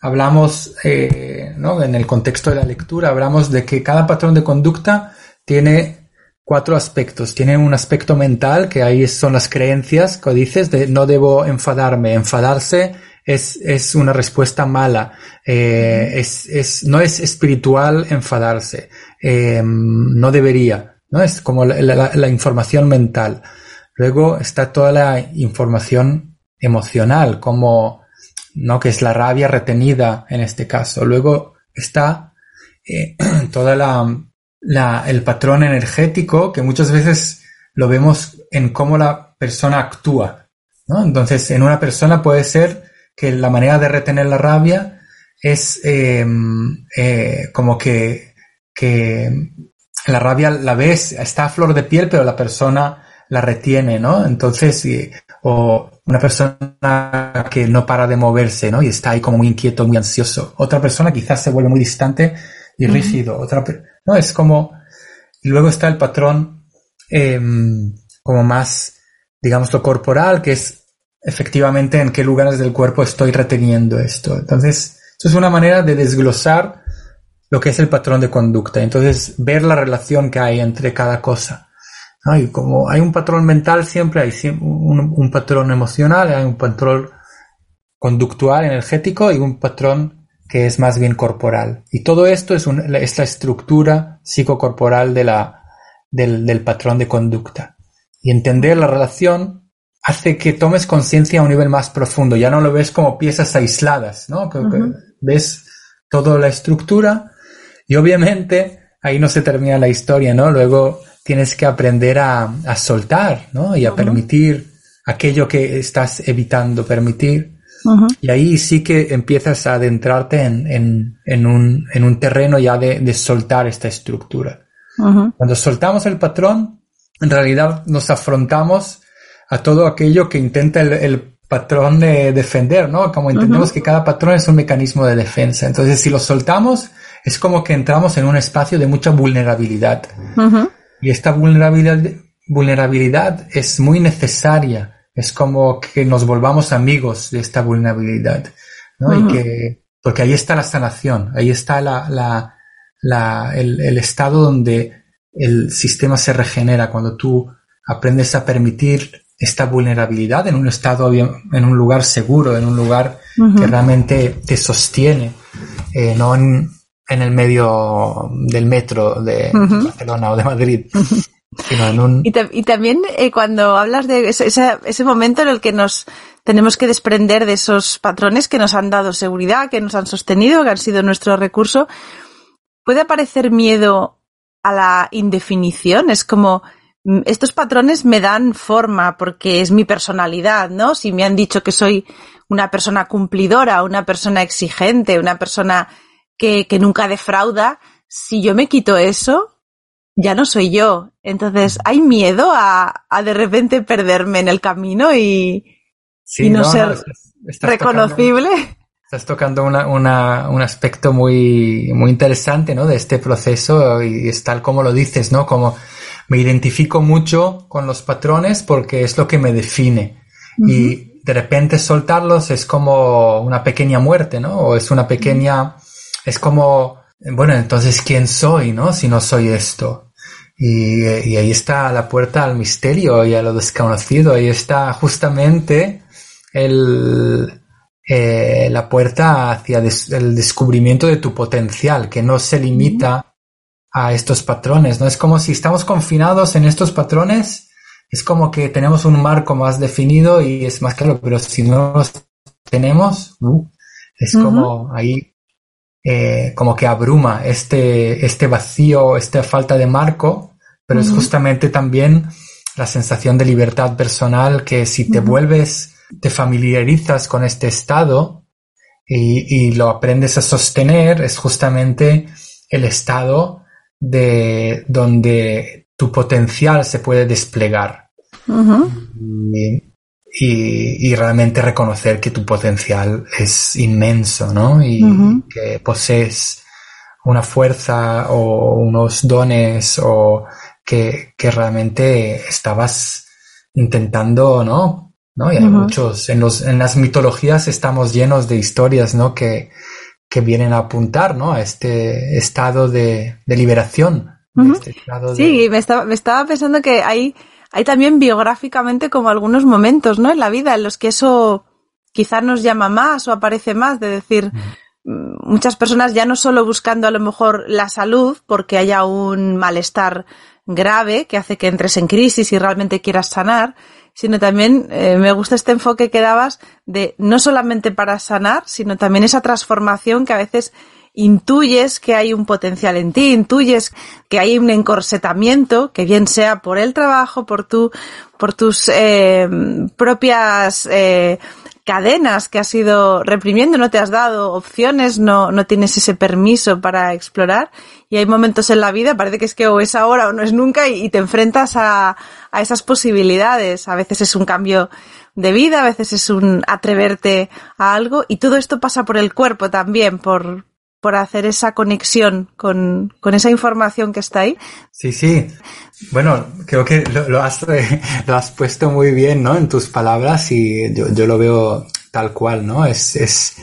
hablamos, eh, ¿no? En el contexto de la lectura, hablamos de que cada patrón de conducta tiene cuatro aspectos. Tiene un aspecto mental, que ahí son las creencias, que dices, de no debo enfadarme. Enfadarse es, es una respuesta mala. Eh, es, es, no es espiritual enfadarse. Eh, no debería. ¿no? Es como la, la, la, información mental. Luego está toda la información emocional, como, ¿no? Que es la rabia retenida en este caso. Luego está eh, [clears throat] toda la, la, el patrón energético que muchas veces lo vemos en cómo la persona actúa. ¿no? Entonces, en una persona puede ser que la manera de retener la rabia es eh, eh, como que, que la rabia la ves, está a flor de piel, pero la persona la retiene, ¿no? Entonces, o una persona que no para de moverse, ¿no? Y está ahí como muy inquieto, muy ansioso. Otra persona quizás se vuelve muy distante y rígido. Uh -huh. Otra, ¿no? Es como, luego está el patrón eh, como más, digamos, lo corporal, que es efectivamente en qué lugares del cuerpo estoy reteniendo esto. Entonces, eso es una manera de desglosar lo que es el patrón de conducta. Entonces, ver la relación que hay entre cada cosa. ¿no? Y como hay un patrón mental, siempre hay un patrón emocional, hay un patrón conductual, energético y un patrón que es más bien corporal. Y todo esto es, un, es la estructura psicocorporal de la, del, del, patrón de conducta. Y entender la relación hace que tomes conciencia a un nivel más profundo. Ya no lo ves como piezas aisladas, ¿no? Que, uh -huh. Ves toda la estructura y obviamente ahí no se termina la historia, ¿no? Luego tienes que aprender a, a soltar, ¿no? Y a uh -huh. permitir aquello que estás evitando permitir. Uh -huh. Y ahí sí que empiezas a adentrarte en, en, en, un, en un, terreno ya de, de soltar esta estructura. Uh -huh. Cuando soltamos el patrón, en realidad nos afrontamos a todo aquello que intenta el, el patrón de defender, ¿no? Como entendemos uh -huh. que cada patrón es un mecanismo de defensa. Entonces, si lo soltamos, es como que entramos en un espacio de mucha vulnerabilidad. Y esta vulnerabilidad, vulnerabilidad es muy necesaria es como que nos volvamos amigos de esta vulnerabilidad, ¿no? Uh -huh. Y que, porque ahí está la sanación, ahí está la, la, la el, el, estado donde el sistema se regenera, cuando tú aprendes a permitir esta vulnerabilidad en un estado, en un lugar seguro, en un lugar uh -huh. que realmente te sostiene, eh, no en, en, el medio del metro de uh -huh. Barcelona o de Madrid. Y, también eh, cuando hablas de ese, momento en el que nos tenemos que desprender de esos patrones que nos han dado seguridad, que nos han sostenido, que han sido nuestro recurso, puede aparecer miedo a la indefinición. Es como, mm, estos patrones me dan forma porque es mi personalidad, ¿no? Si me han dicho que soy una persona cumplidora, una persona exigente, una persona que nunca defrauda, si yo me quito eso, ya no soy yo. Entonces, ¿hay miedo a, a de repente perderme en el camino y, Sí, y no, no, ser no, estás- estás reconocible? tocando- Estás tocando una- una- un aspecto muy, muy interesante, ¿no? De este proceso y es tal como lo dices, ¿no? Como me identifico mucho con los patrones porque es lo que me define. Y de repente soltarlos es como una pequeña muerte, ¿no? O es una pequeña, es como, bueno, entonces, ¿quién soy, no? Si no soy esto. Y, y ahí está la puerta al misterio y a lo desconocido. Ahí está justamente el, eh, la puerta hacia des- el descubrimiento de tu potencial, que no se limita a estos patrones, ¿no? Es como si estamos confinados en estos patrones, es como que tenemos un marco más definido y es más claro, pero si no los tenemos, uh, es como ahí, eh, como que abruma este, este vacío, esta falta de marco, pero es justamente también la sensación de libertad personal que si te vuelves, te familiarizas con este estado y, y lo aprendes a sostener, es justamente el estado de donde tu potencial se puede desplegar. Y, y- y realmente reconocer que tu potencial es inmenso, ¿no? Y que posees una fuerza o unos dones o que, que realmente estabas intentando, ¿no? ¿No? Y hay muchos, en los, en las mitologías estamos llenos de historias, ¿no? Que, que vienen a apuntar, ¿no? A este estado de, de liberación. este estado de- Sí, me estaba, me estaba pensando que hay, hay también biográficamente como algunos momentos, ¿no? En la vida en los que eso quizás nos llama más o aparece más, de decir, mm, muchas personas ya no solo buscando a lo mejor la salud porque haya un malestar grave que hace que entres en crisis y realmente quieras sanar, sino también eh, me gusta este enfoque que dabas de no solamente para sanar, sino también esa transformación que a veces intuyes que hay un potencial en ti, intuyes que hay un encorsetamiento, que bien sea por el trabajo, por tu, por tus eh, propias eh, cadenas que has ido reprimiendo, no te has dado opciones, no, no tienes ese permiso para explorar. Y hay momentos en la vida, parece que es que o es ahora o no es nunca, y, y te enfrentas a, a esas posibilidades. A veces es un cambio de vida, a veces es un atreverte a algo, y todo esto pasa por el cuerpo también, por, por hacer esa conexión con, con esa información que está ahí. Sí, sí. Bueno, creo que lo, has, eh, [laughs] lo has puesto muy bien, ¿no? En tus palabras y yo, yo lo veo tal cual, ¿no? Es, es,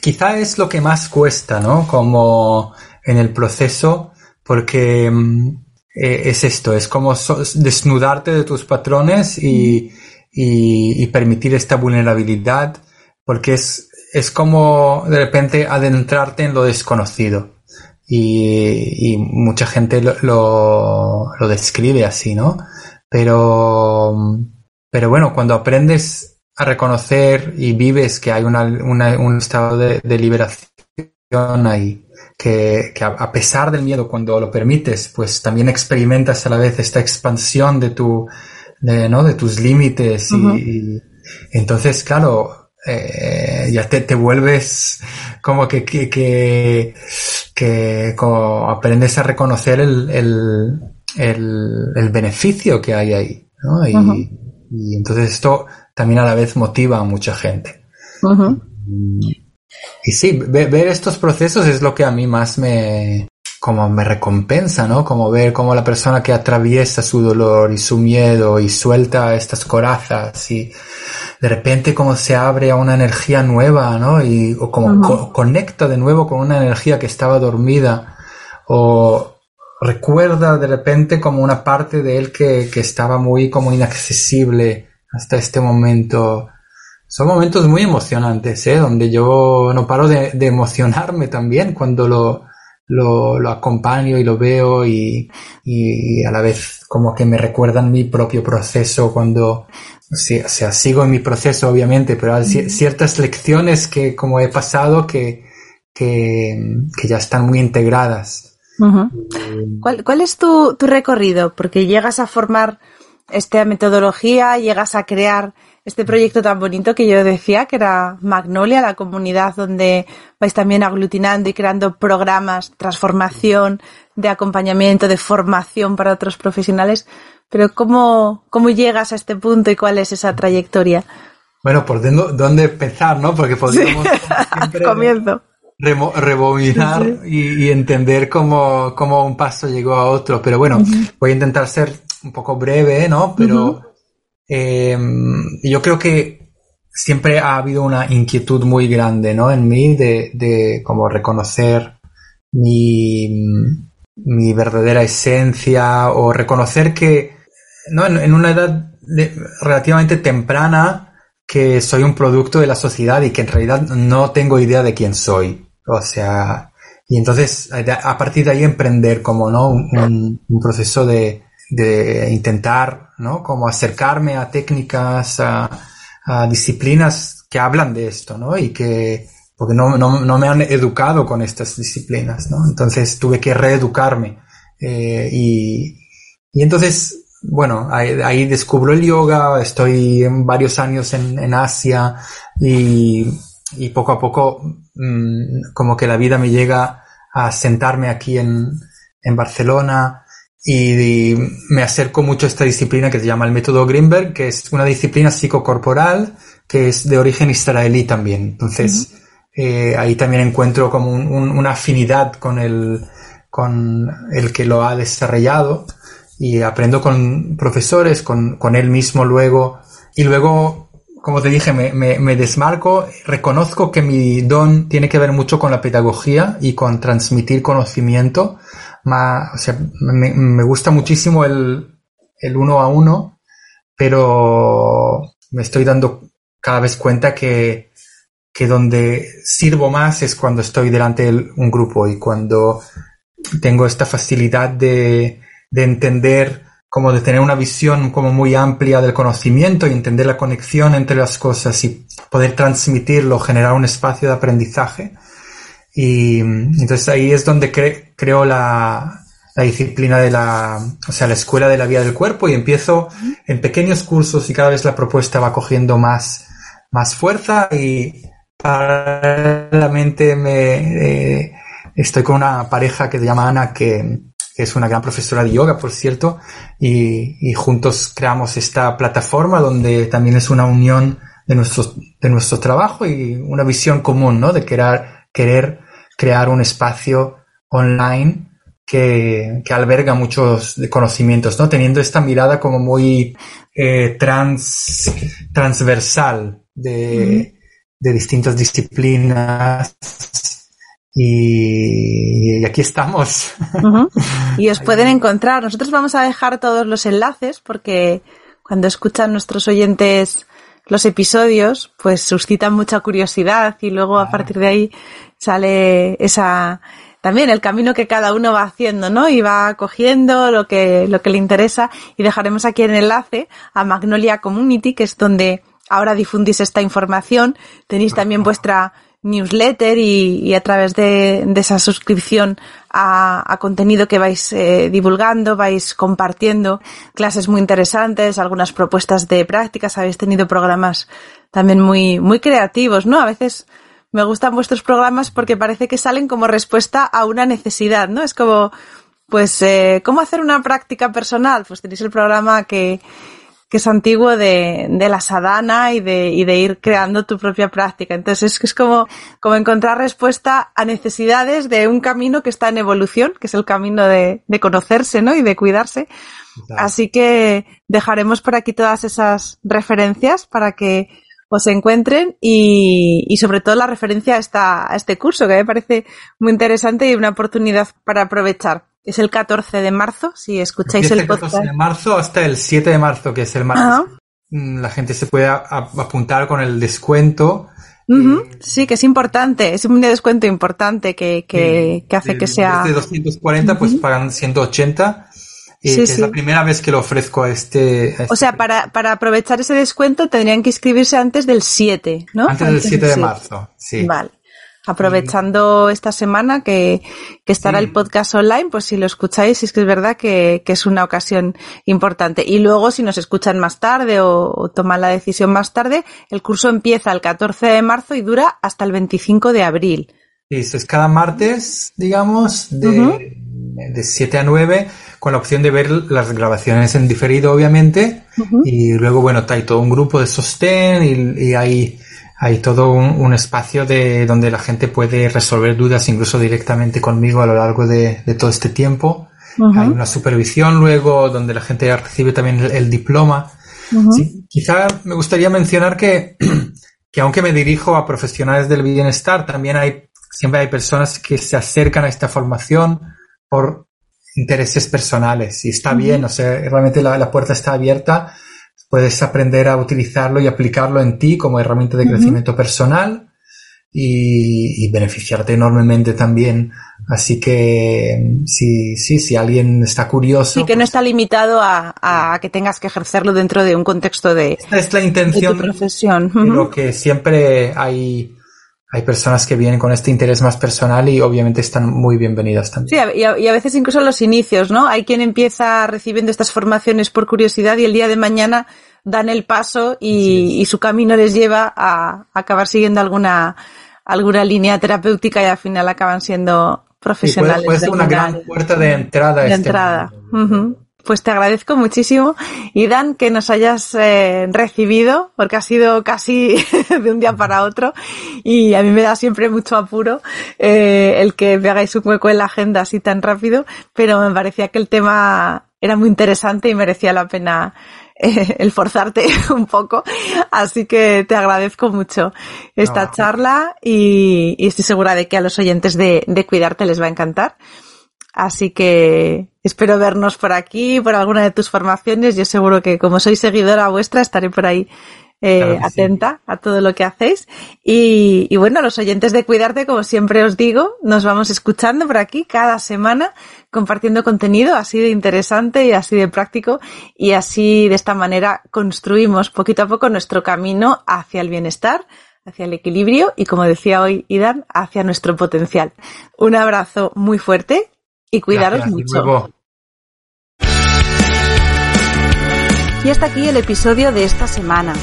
quizá es lo que más cuesta, ¿no? Como en el proceso, porque mm, eh, es esto, es como desnudarte de tus patrones y, y permitir esta vulnerabilidad, porque es, es como de repente adentrarte en lo desconocido. Y, y mucha gente lo, lo, lo describe así, ¿no? Pero, pero bueno, cuando aprendes a reconocer y vives que hay una, una- un estado de, de liberación ahí, que, que a, pesar del miedo, cuando lo permites, pues también experimentas a la vez esta expansión de tu, de, ¿no? de tus límites y, y entonces, claro, eh, ya te, te vuelves como que, que, que, que como aprendes a reconocer el, el, el, el beneficio que hay ahí, ¿no? Y, entonces esto también a la vez motiva a mucha gente. Ujú. Y sí, ve- ver estos procesos es lo que a mí más me, como me recompensa, ¿no? Como ver cómo la persona que atraviesa su dolor y su miedo y suelta estas corazas y de repente como se abre a una energía nueva, ¿no? Y o como co- conecta de nuevo con una energía que estaba dormida o recuerda de repente como una parte de él que, que estaba muy como inaccesible hasta este momento. Son momentos muy emocionantes, ¿eh? Donde yo no paro de, de emocionarme también cuando lo, lo, lo acompaño y lo veo y, y a la vez como que me recuerdan mi propio proceso cuando, sí, o sea, sigo en mi proceso obviamente, pero hay ci- ciertas lecciones que como he pasado que, que, que ya están muy integradas. ¿Cuál, cuál es tu, tu recorrido? Porque llegas a formar esta metodología, llegas a crear este proyecto tan bonito que yo decía, que era Magnolia, la comunidad donde vais también aglutinando y creando programas, transformación, de acompañamiento, de formación para otros profesionales. Pero ¿cómo, cómo llegas a este punto y cuál es esa trayectoria? Bueno, por dónde empezar, ¿no? Porque podríamos [laughs] Comienzo. rebobinar y, entender cómo, cómo, un paso llegó a otro. Pero bueno, voy a intentar ser un poco breve, ¿no? Pero Em, yo creo que siempre ha habido una inquietud muy grande, ¿no? En mí de, de como reconocer mi, mi verdadera esencia o reconocer que, ¿no? En, una edad relativamente temprana que soy un producto de la sociedad y que en realidad no tengo idea de quién soy. O sea, y entonces a partir de ahí emprender como, ¿no? un proceso de, de intentar, ¿no? Como acercarme a técnicas, a, disciplinas que hablan de esto, ¿no? Y que, porque no, no, no, me han educado con estas disciplinas, ¿no? Entonces tuve que reeducarme. Eh, y, y, entonces, bueno, ahí, descubro el yoga, estoy en varios años en, en Asia y, y, poco a poco mmm, como que la vida me llega a sentarme aquí en, en Barcelona y, me acerco mucho a esta disciplina que se llama el método Greenberg, que es una disciplina psicocorporal que es de origen israelí también. Entonces, eh, ahí también encuentro como una afinidad con el, con el que lo ha desarrollado y aprendo con profesores, con, con él mismo luego. Y luego, como te dije, me, me, me, desmarco, reconozco que mi don tiene que ver mucho con la pedagogía y con transmitir conocimiento o sea, me, gusta muchísimo el, el uno a uno, pero me estoy dando cada vez cuenta que, que donde sirvo más es cuando estoy delante de un grupo y cuando tengo esta facilidad de, de entender, como de tener una visión como muy amplia del conocimiento y entender la conexión entre las cosas y poder transmitirlo, generar un espacio de aprendizaje. Y entonces ahí es donde creo la, la, disciplina de la, o sea, la escuela de la vida del cuerpo y empiezo en pequeños cursos y cada vez la propuesta va cogiendo más, más fuerza y paralelamente me, eh, estoy con una pareja que se llama Ana que, es una gran profesora de yoga, por cierto, y, juntos creamos esta plataforma donde también es una unión de nuestro, de nuestro trabajo y una visión común, ¿no? De querer crear un espacio online que, que alberga muchos conocimientos, ¿no? Teniendo esta mirada como muy eh, trans, transversal de, de distintas disciplinas y, aquí estamos. Y os [laughs] pueden encontrar. Nosotros vamos a dejar todos los enlaces porque cuando escuchan nuestros oyentes los episodios, pues suscitan mucha curiosidad y luego a partir de ahí sale esa también el camino que cada uno va haciendo, ¿no? Y va cogiendo lo que, lo que le interesa y dejaremos aquí el enlace a Magnolia Community, que es donde ahora difundís esta información. Tenéis también vuestra newsletter y, a través de, esa suscripción a, contenido que vais eh, divulgando, vais compartiendo clases muy interesantes, algunas propuestas de prácticas, habéis tenido programas también muy, muy creativos, ¿no? A veces me gustan vuestros programas porque parece que salen como respuesta a una necesidad, ¿no? Es como, pues, eh, ¿cómo hacer una práctica personal? Pues tenéis el programa que, que es antiguo de, de la sadhana y de, y de ir creando tu propia práctica. Entonces es, es como, como encontrar respuesta a necesidades de un camino que está en evolución, que es el camino de, de conocerse, ¿no? Y de cuidarse. Así que dejaremos por aquí todas esas referencias para que os encuentren y, y sobre todo la referencia a, esta, a este curso que me parece muy interesante y una oportunidad para aprovechar. Es el 14 de marzo, si escucháis el, podcast. El 14 de marzo hasta el 7 de marzo, que es el martes. Mm, la gente se puede apuntar con el descuento. Sí, que es importante, es un descuento importante que, que, que hace que sea... De 240, pues pagan 180 sí, es la primera vez que lo ofrezco a este, O sea, este para, para aprovechar ese descuento tendrían que inscribirse antes del 7, ¿no? Antes, del 7 de marzo, sí. Vale. aprovechando esta semana que, que estará Sí. el podcast online, pues si lo escucháis, es que es verdad que, que es una ocasión importante. Y luego, si nos escuchan más tarde o, o toman la decisión más tarde, el curso empieza el 14 de marzo y dura hasta el 25 de abril. Sí, eso es cada martes, digamos, de. De 7 a 9, con la opción de ver las grabaciones en diferido, obviamente. Y luego, bueno, hay todo un grupo de sostén y, y hay, hay todo un, un espacio de donde la gente puede resolver dudas incluso directamente conmigo a lo largo de, de todo este tiempo. Ujú. Hay una supervisión luego donde la gente recibe también el, el diploma. Ujú. Sí, quizá me gustaría mencionar que, [clears throat] que aunque me dirijo a profesionales del bienestar, también hay, siempre hay personas que se acercan a esta formación por intereses personales y está bien, o sea, realmente la, la puerta está abierta, puedes aprender a utilizarlo y aplicarlo en ti como herramienta de crecimiento personal y, y beneficiarte enormemente también. Así que sí, sí, si alguien está curioso. Sí, que no pues está limitado a, a que tengas que ejercerlo dentro de un contexto de, esta es la de tu intención profesión. Ujú. que siempre hay, hay personas que vienen con este interés más personal y obviamente están muy bienvenidas también. Sí, y a, y a veces incluso los inicios, ¿no? Hay quien empieza recibiendo estas formaciones por curiosidad y el día de mañana dan el paso y, y su camino les lleva a, acabar siguiendo alguna, alguna línea terapéutica y al final acaban siendo puede, profesionales. puede ser de una gran puerta de entrada. a de este entrada. Pues te agradezco muchísimo, y Dan, que nos hayas eh, recibido, porque ha sido casi [laughs] de un día para otro, y a mí me da siempre mucho apuro eh, el que me hagáis un hueco en la agenda así tan rápido, pero me parecía que el tema era muy interesante y merecía la pena eh, el forzarte [laughs] un poco, así que te agradezco mucho esta No. charla y, y estoy segura de que a los oyentes de, de Cuidarte les va a encantar. Así que espero vernos por aquí, por alguna de tus formaciones. Yo seguro que como soy seguidora vuestra estaré por ahí eh, Claro que sí. atenta a todo lo que hacéis. Y, y bueno, los oyentes de Cuidarte, como siempre os digo, nos vamos escuchando por aquí cada semana, compartiendo contenido así de interesante y así de práctico. Y así de esta manera construimos poquito a poco nuestro camino hacia el bienestar hacia el equilibrio y, como decía hoy Idan, hacia nuestro potencial. Un abrazo muy fuerte y cuidaros Gracias, mucho. Y hasta aquí el episodio de esta semana.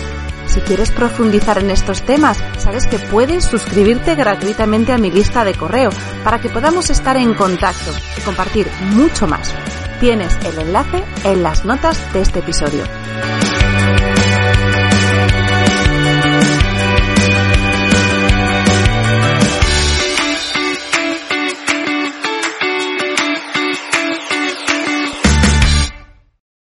Si quieres profundizar en estos temas, sabes que puedes suscribirte gratuitamente a mi lista de correo para que podamos estar en contacto y compartir mucho más. Tienes el enlace en las notas de este episodio.